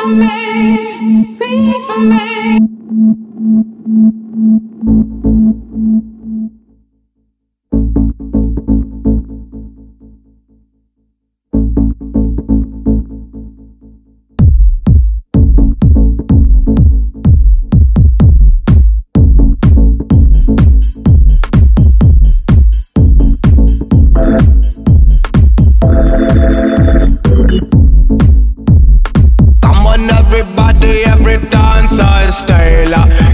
for me, Please for me. style uh.